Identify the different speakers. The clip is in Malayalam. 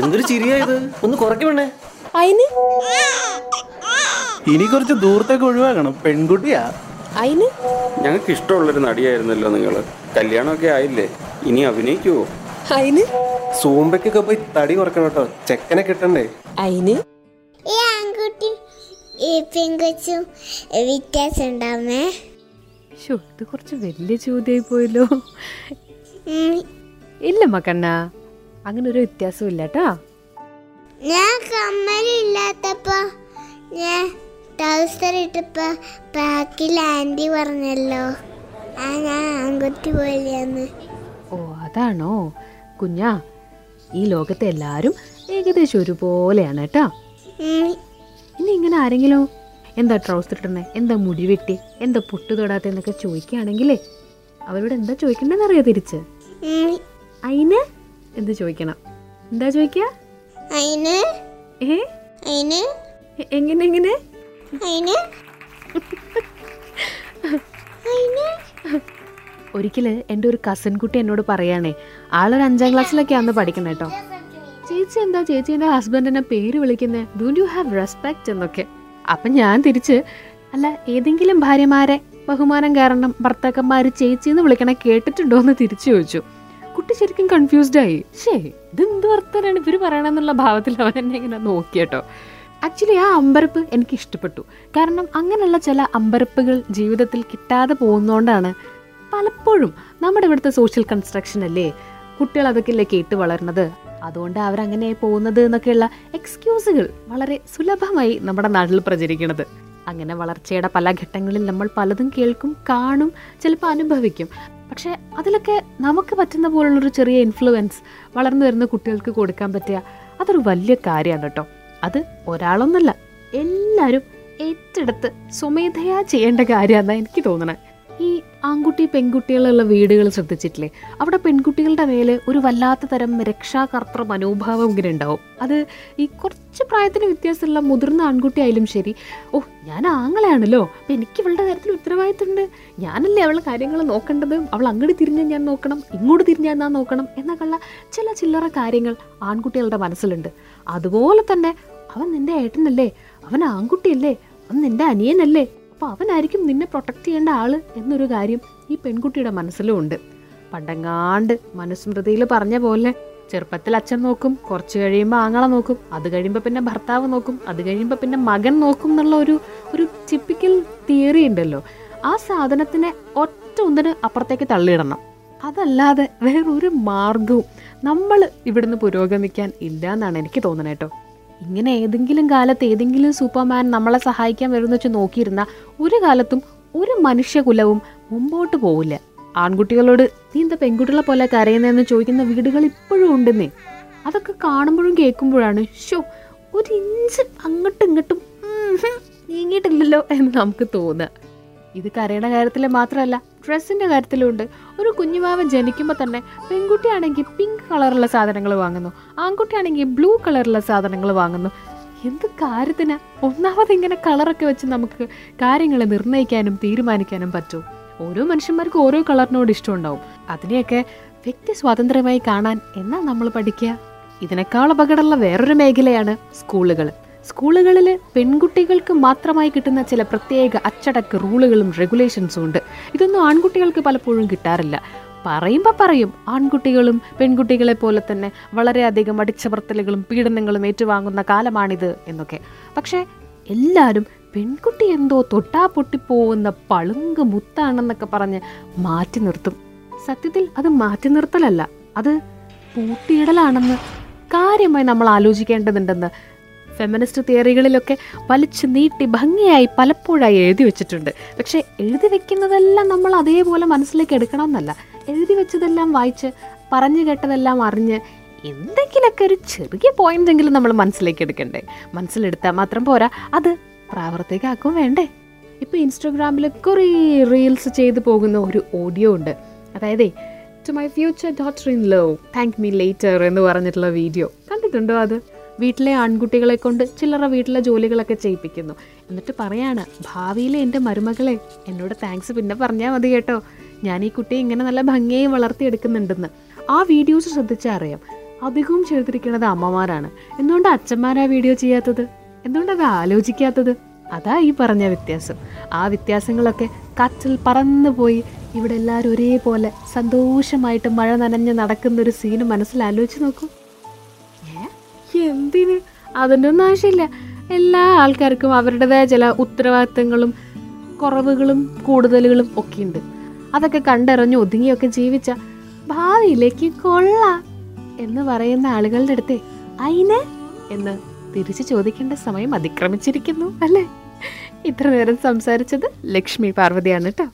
Speaker 1: എന്തൊരു ചിരിയായത് ഒന്ന് കുറയ്ക്കണേ
Speaker 2: അയിന്?
Speaker 3: ഇനി കുറച്ച് ദൂരത്തേക്ക് ഒഴിവാക്കണം. പെൺകുട്ടിയാ.
Speaker 2: അയിന്?
Speaker 1: ഞങ്ങൾക്ക് ഇഷ്ടമുള്ളൊരു നടിയായിരുന്നല്ലോ നിങ്ങൾ കല്യാണമൊക്കെ ആയില്ലേ? ഇനി അഭിനയിക്കുവോ?
Speaker 2: അയിന്?
Speaker 3: സൂമ്പയ്ക്കൊക്കെ പോയി തടി കുറക്കണം കേട്ടോ. ചെക്കനെ കിട്ടണ്ടേ?
Speaker 2: അയിന്?
Speaker 4: ഈ ആൺകുട്ടി ഈ പെങ്കൊച്ചും വ്യത്യാസം ഉണ്ടാവുമേ
Speaker 5: ഇത് കുറച്ച് വലിയ ചോദ്യമായി പോയല്ലോ. ഇല്ല മക്കണ്ണ അങ്ങനെ ഒരു വ്യത്യാസവും ഇല്ല കേട്ടോ
Speaker 4: ഞാൻ കമ്മലില്ലാത്തപ്പോ ഞാൻ ട്രൗസർ ഇട്ടപ്പോ ബാക്കിൽ ആന്റി പറഞ്ഞല്ലോ. ആ ഞാൻ ആൺകുട്ടി പോലെയാന്ന്
Speaker 5: ഓ അതാണോ? കുഞ്ഞാ ഈ ലോകത്തെ എല്ലാരും ഏകദേശം ഒരുപോലെയാണ് കേട്ടോ. ഇനി ഇങ്ങനെ ആരെങ്കിലും എന്താ ട്രൗസർ ഇട്ടണേ എന്താ മുടി വെട്ടി? എന്താ പൊട്ടു തൊടാത്ത എന്നൊക്കെ ചോദിക്കുകയാണെങ്കിലേ അവരോട് എന്താ ചോദിക്കണ്ടെന്നറിയാ തിരിച്ച്?
Speaker 4: ഉം.
Speaker 5: എന്ത് ചോദിക്കണം? എന്താ ചോദിക്കുക എങ്ങനെ എങ്ങനെ? ഒരിക്കൽ എന്റെ ഒരു കസിൻ കുട്ടി എന്നോട് പറയാണേ ആളൊരു അഞ്ചാം ക്ലാസ്സിലൊക്കെ അന്ന് പഠിക്കണം കേട്ടോ ചേച്ചി എന്താ ചേച്ചി ചേച്ചീന്റെ ഹസ്ബൻഡിനെ പേര് വിളിക്കുന്നത് ഡു യു ഹാവ് റെസ്പെക്റ്റ് എന്നൊക്കെ. അപ്പം ഞാൻ തിരിച്ച് അല്ല ഏതെങ്കിലും ഭാര്യമാരെ ബഹുമാനം കാരണം ഭർത്താക്കന്മാർ ചേച്ചി എന്ന് വിളിക്കണ കേട്ടിട്ടുണ്ടോ? എന്ന് തിരിച്ചു ചോദിച്ചു. കുട്ടി ശരിക്കും കൺഫ്യൂസ്ഡ് ആയി. ശേ ഇതെന്ത് വർത്തനാണ് ഇവർ പറയണമെന്നുള്ള ഭാവത്തിൽ അവൻ എന്നെ ഇങ്ങനെ നോക്കിയട്ടോ ആക്ച്വലി ആ അമ്പരപ്പ് എനിക്ക് ഇഷ്ടപ്പെട്ടു. കാരണം അങ്ങനെയുള്ള ചില അമ്പരപ്പുകൾ ജീവിതത്തിൽ കിട്ടാതെ പോകുന്നതുകൊണ്ടാണ് പലപ്പോഴും നമ്മുടെ ഇവിടുത്തെ സോഷ്യൽ കൺസ്ട്രക്ഷൻ അല്ലേ? കുട്ടികൾ അതൊക്കെ അല്ലേ കേട്ട് വളർന്നത്? അതുകൊണ്ട് അവരങ്ങനെ പോകുന്നത് എന്നൊക്കെയുള്ള എക്സ്ക്യൂസുകൾ വളരെ സുലഭമായി നമ്മുടെ നാട്ടിൽ പ്രചരിക്കുന്നത്. അങ്ങനെ വളർച്ചയുടെ പല ഘട്ടങ്ങളിൽ നമ്മൾ പലതും കേൾക്കും കാണും ചിലപ്പോൾ അനുഭവിക്കും. പക്ഷേ അതിലൊക്കെ നമുക്ക് പറ്റുന്ന പോലുള്ളൊരു ചെറിയ ഇൻഫ്ലുവൻസ് വളർന്നു വരുന്ന കുട്ടികൾക്ക് കൊടുക്കാൻ പറ്റിയ അതൊരു വലിയ കാര്യമാണ് കേട്ടോ. അത് ഒരാളൊന്നല്ല എല്ലാവരും ഏറ്റെടുത്ത് സ്വമേധയാ ചെയ്യേണ്ട കാര്യമാണെന്നാണ് എനിക്ക് തോന്നണേ. ഈ ആൺകുട്ടി പെൺകുട്ടികളുള്ള വീടുകൾ ശ്രദ്ധിച്ചിട്ടില്ലേ? അവിടെ പെൺകുട്ടികളുടെ മേലെ ഒരു വല്ലാത്ത തരം രക്ഷാകർത്തൃ മനോഭാവം ഇങ്ങനെ ഉണ്ടാവും. അത് ഈ കുറച്ച് പ്രായത്തിന് വ്യത്യാസമുള്ള മുതിർന്ന ആൺകുട്ടി ആയാലും ശരി. ഓ ഞാൻ ആങ്ങളെയാണല്ലോ. അപ്പം എനിക്ക് ഇവളുടെ കാര്യത്തിൽ ഉത്തരവാദിത്തമുണ്ട്. ഞാനല്ലേ അവളുടെ കാര്യങ്ങൾ നോക്കേണ്ടത്? അവൾ അങ്ങോട്ട് തിരിഞ്ഞാൽ ഞാൻ നോക്കണം ഇങ്ങോട്ട് തിരിഞ്ഞാൽ ഞാൻ നോക്കണം എന്നൊക്കെയുള്ള ചില ചില്ലറ കാര്യങ്ങൾ ആൺകുട്ടികളുടെ മനസ്സിലുണ്ട്. അതുപോലെ തന്നെ അവൻ നിന്റെ ഏട്ടനല്ലേ? അവൻ ആൺകുട്ടിയല്ലേ? അവൻ നിന്റെ അനിയനല്ലേ? അപ്പോൾ അവനായിരിക്കും നിന്നെ പ്രൊട്ടക്റ്റ് ചെയ്യേണ്ട ആൾ എന്നൊരു കാര്യം ഈ പെൺകുട്ടിയുടെ മനസ്സിലും ഉണ്ട്. പണ്ടങ്ങാണ്ട് മനുസ്മൃതിയിൽ പറഞ്ഞ പോലെ ചെറുപ്പത്തിൽ അച്ഛൻ നോക്കും കുറച്ച് കഴിയുമ്പോൾ ആങ്ങളെ നോക്കും അത് കഴിയുമ്പോൾ പിന്നെ ഭർത്താവ് നോക്കും അത് കഴിയുമ്പോൾ പിന്നെ മകൻ നോക്കും എന്നുള്ള ഒരു ഒരു ടിപ്പിക്കൽ തിയറി ഉണ്ടല്ലോ. ആ സാധനത്തിനെ ഒറ്റ ഒന്നിന് അപ്പുറത്തേക്ക് തള്ളിയിടണം. അതല്ലാതെ വേറൊരു മാർഗവും നമ്മൾ ഇവിടുന്ന് പുരോഗമിക്കാൻ ഇല്ല എന്നാണ് എനിക്ക് തോന്നുന്നത് കേട്ടോ ഇങ്ങനെ ഏതെങ്കിലും കാലത്ത് ഏതെങ്കിലും സൂപ്പർമാൻ നമ്മളെ സഹായിക്കാൻ വരുമെന്ന് വെച്ച് നോക്കിയിരുന്ന ഒരു കാലത്തും ഒരു മനുഷ്യകുലവും മുമ്പോട്ട് പോവില്ല. ആൺകുട്ടികളോട് നീ എന്താ പെൺകുട്ടികളെ പോലെ കരയുന്നതെന്ന് ചോദിക്കുന്ന വീടുകൾ ഇപ്പോഴും ഉണ്ടെന്നേ? അതൊക്കെ കാണുമ്പോഴും കേൾക്കുമ്പോഴാണ് ഷോ ഒരു ഇഞ്ച് അങ്ങോട്ടും ഇങ്ങോട്ടും നീങ്ങിയിട്ടില്ലല്ലോ എന്ന് നമുക്ക് തോന്നുക. ഇത് കരയണ കാര്യത്തിൽ മാത്രമല്ല ഡ്രസ്സിന്റെ കാര്യത്തിലുണ്ട്. ഒരു കുഞ്ഞുമാവൻ ജനിക്കുമ്പോൾ തന്നെ പെൺകുട്ടിയാണെങ്കിൽ പിങ്ക് കളറുള്ള സാധനങ്ങൾ വാങ്ങുന്നു. ആൺകുട്ടിയാണെങ്കിൽ ബ്ലൂ കളറുള്ള സാധനങ്ങൾ വാങ്ങുന്നു. എന്ത് കാര്യത്തിന്? ഒന്നാമത് ഇങ്ങനെ കളറൊക്കെ വെച്ച് നമുക്ക് കാര്യങ്ങൾ നിർണയിക്കാനും തീരുമാനിക്കാനും പറ്റും. ഓരോ മനുഷ്യന്മാർക്കും ഓരോ കളറിനോട് ഇഷ്ടമുണ്ടാവും. അതിനെയൊക്കെ വ്യക്തി സ്വാതന്ത്ര്യമായി കാണാൻ എന്നാ നമ്മൾ പഠിക്കുക? ഇതിനേക്കാൾ അപകടമുള്ള വേറൊരു മേഖലയാണ് സ്കൂളുകൾ. സ്കൂളുകളിൽ പെൺകുട്ടികൾക്ക് മാത്രമായി കിട്ടുന്ന ചില പ്രത്യേക അച്ചടക്ക റൂളുകളും റെഗുലേഷൻസും ഉണ്ട്. ഇതൊന്നും ആൺകുട്ടികൾക്ക് പലപ്പോഴും കിട്ടാറില്ല. പറയുമ്പോൾ പറയും ആൺകുട്ടികളും പെൺകുട്ടികളെ പോലെ തന്നെ വളരെയധികം അടിച്ചമർത്തലുകളും പീഡനങ്ങളും ഏറ്റുവാങ്ങുന്ന കാലമാണിത് എന്നൊക്കെ. പക്ഷേ എല്ലാവരും പെൺകുട്ടി എന്തോ തൊട്ടാ പൊട്ടിപ്പോകുന്ന പളുങ്ക് മുത്താണെന്നൊക്കെ പറഞ്ഞ് മാറ്റി നിർത്തും. സത്യത്തിൽ അത് മാറ്റി നിർത്തലല്ല. അത് പൂട്ടിയിടലാണെന്ന് കാര്യമായി നമ്മൾ ആലോചിക്കേണ്ടതുണ്ടെന്ന് ഫെമിനിസ്റ്റ് തിയറികളിലൊക്കെ വലിച്ചു നീട്ടി ഭംഗിയായി പലപ്പോഴായി എഴുതി വെച്ചിട്ടുണ്ട്. പക്ഷേ എഴുതി വെക്കുന്നതെല്ലാം നമ്മൾ അതേപോലെ മനസ്സിലേക്ക് എടുക്കണമെന്നല്ല. എഴുതി വെച്ചതെല്ലാം വായിച്ച് പറഞ്ഞു കേട്ടതെല്ലാം അറിഞ്ഞ് എന്തെങ്കിലുമൊക്കെ ഒരു ചെറിയ പോയിന്റ് എങ്കിലും നമ്മൾ മനസ്സിലേക്ക് എടുക്കണ്ടേ? മനസ്സിലെടുത്താൽ മാത്രം പോരാ. അത് പ്രാവർത്തികമാക്കും വേണ്ടേ? ഇപ്പോൾ ഇൻസ്റ്റാഗ്രാമിൽ കുറേ റീൽസ് ചെയ്തു പോകുന്ന ഒരു ഓഡിയോ ഉണ്ട്. അതായത് to my future daughter in love thank me later എന്ന് പറഞ്ഞിട്ടുള്ള വീഡിയോ കണ്ടിട്ടുണ്ടോ അത്? വീട്ടിലെ ആൺകുട്ടികളെ കൊണ്ട് ചില്ലറ വീട്ടിലെ ജോലികളൊക്കെ ചെയ്യിപ്പിക്കുന്നു. എന്നിട്ട് പറയാണ് ഭാവിയിലെ എന്റെ മരുമകളെ എന്നോട് താങ്ക്സ് പിന്നെ പറഞ്ഞാൽ മതി കേട്ടോ. ഞാൻ ഈ കുട്ടിയെ ഇങ്ങനെ നല്ല ഭംഗിയായി വളർത്തിയെടുക്കുന്നുണ്ടെന്ന്. ആ വീഡിയോസ് ശ്രദ്ധിച്ചാൽ അറിയാം. അധികവും ചെയ്തിരിക്കുന്നത് അമ്മമാരാണ്. എന്തുകൊണ്ട് അച്ഛന്മാരാ വീഡിയോ ചെയ്യാത്തത്? എന്തുകൊണ്ട് അത് ആലോചിക്കാത്തത്? അതാ ഈ പറഞ്ഞ വ്യത്യാസം. ആ വ്യത്യാസങ്ങളൊക്കെ കാറ്റിൽ പറന്നു പോയി. ഇവിടെ എല്ലാവരും ഒരേപോലെ സന്തോഷമായിട്ട് മഴ നനഞ്ഞ് നടക്കുന്ന ഒരു സീന് മനസ്സിൽ ആലോചിച്ച് നോക്കൂ? എന്തിന്? അതിന്റെ ഒന്നും ആവശ്യമില്ല. എല്ലാ ആൾക്കാർക്കും അവരുടേതായ ചില ഉത്തരവാദിത്തങ്ങളും കുറവുകളും കൂടുതലുകളും ഒക്കെ ഉണ്ട് അതൊക്കെ കണ്ടറിഞ്ഞ് ഒതുങ്ങിയൊക്കെ ജീവിച്ച ഭാവിയിലേക്ക് കൊള്ള എന്ന് പറയുന്ന ആളുകളുടെ അടുത്ത് അയിന് എന്ന് തിരിച്ചു ചോദിക്കേണ്ട സമയം അതിക്രമിച്ചിരിക്കുന്നു. അല്ലേ? ഇത്ര നേരം സംസാരിച്ചത് ലക്ഷ്മി പാർവതിയാണ് കേട്ടോ.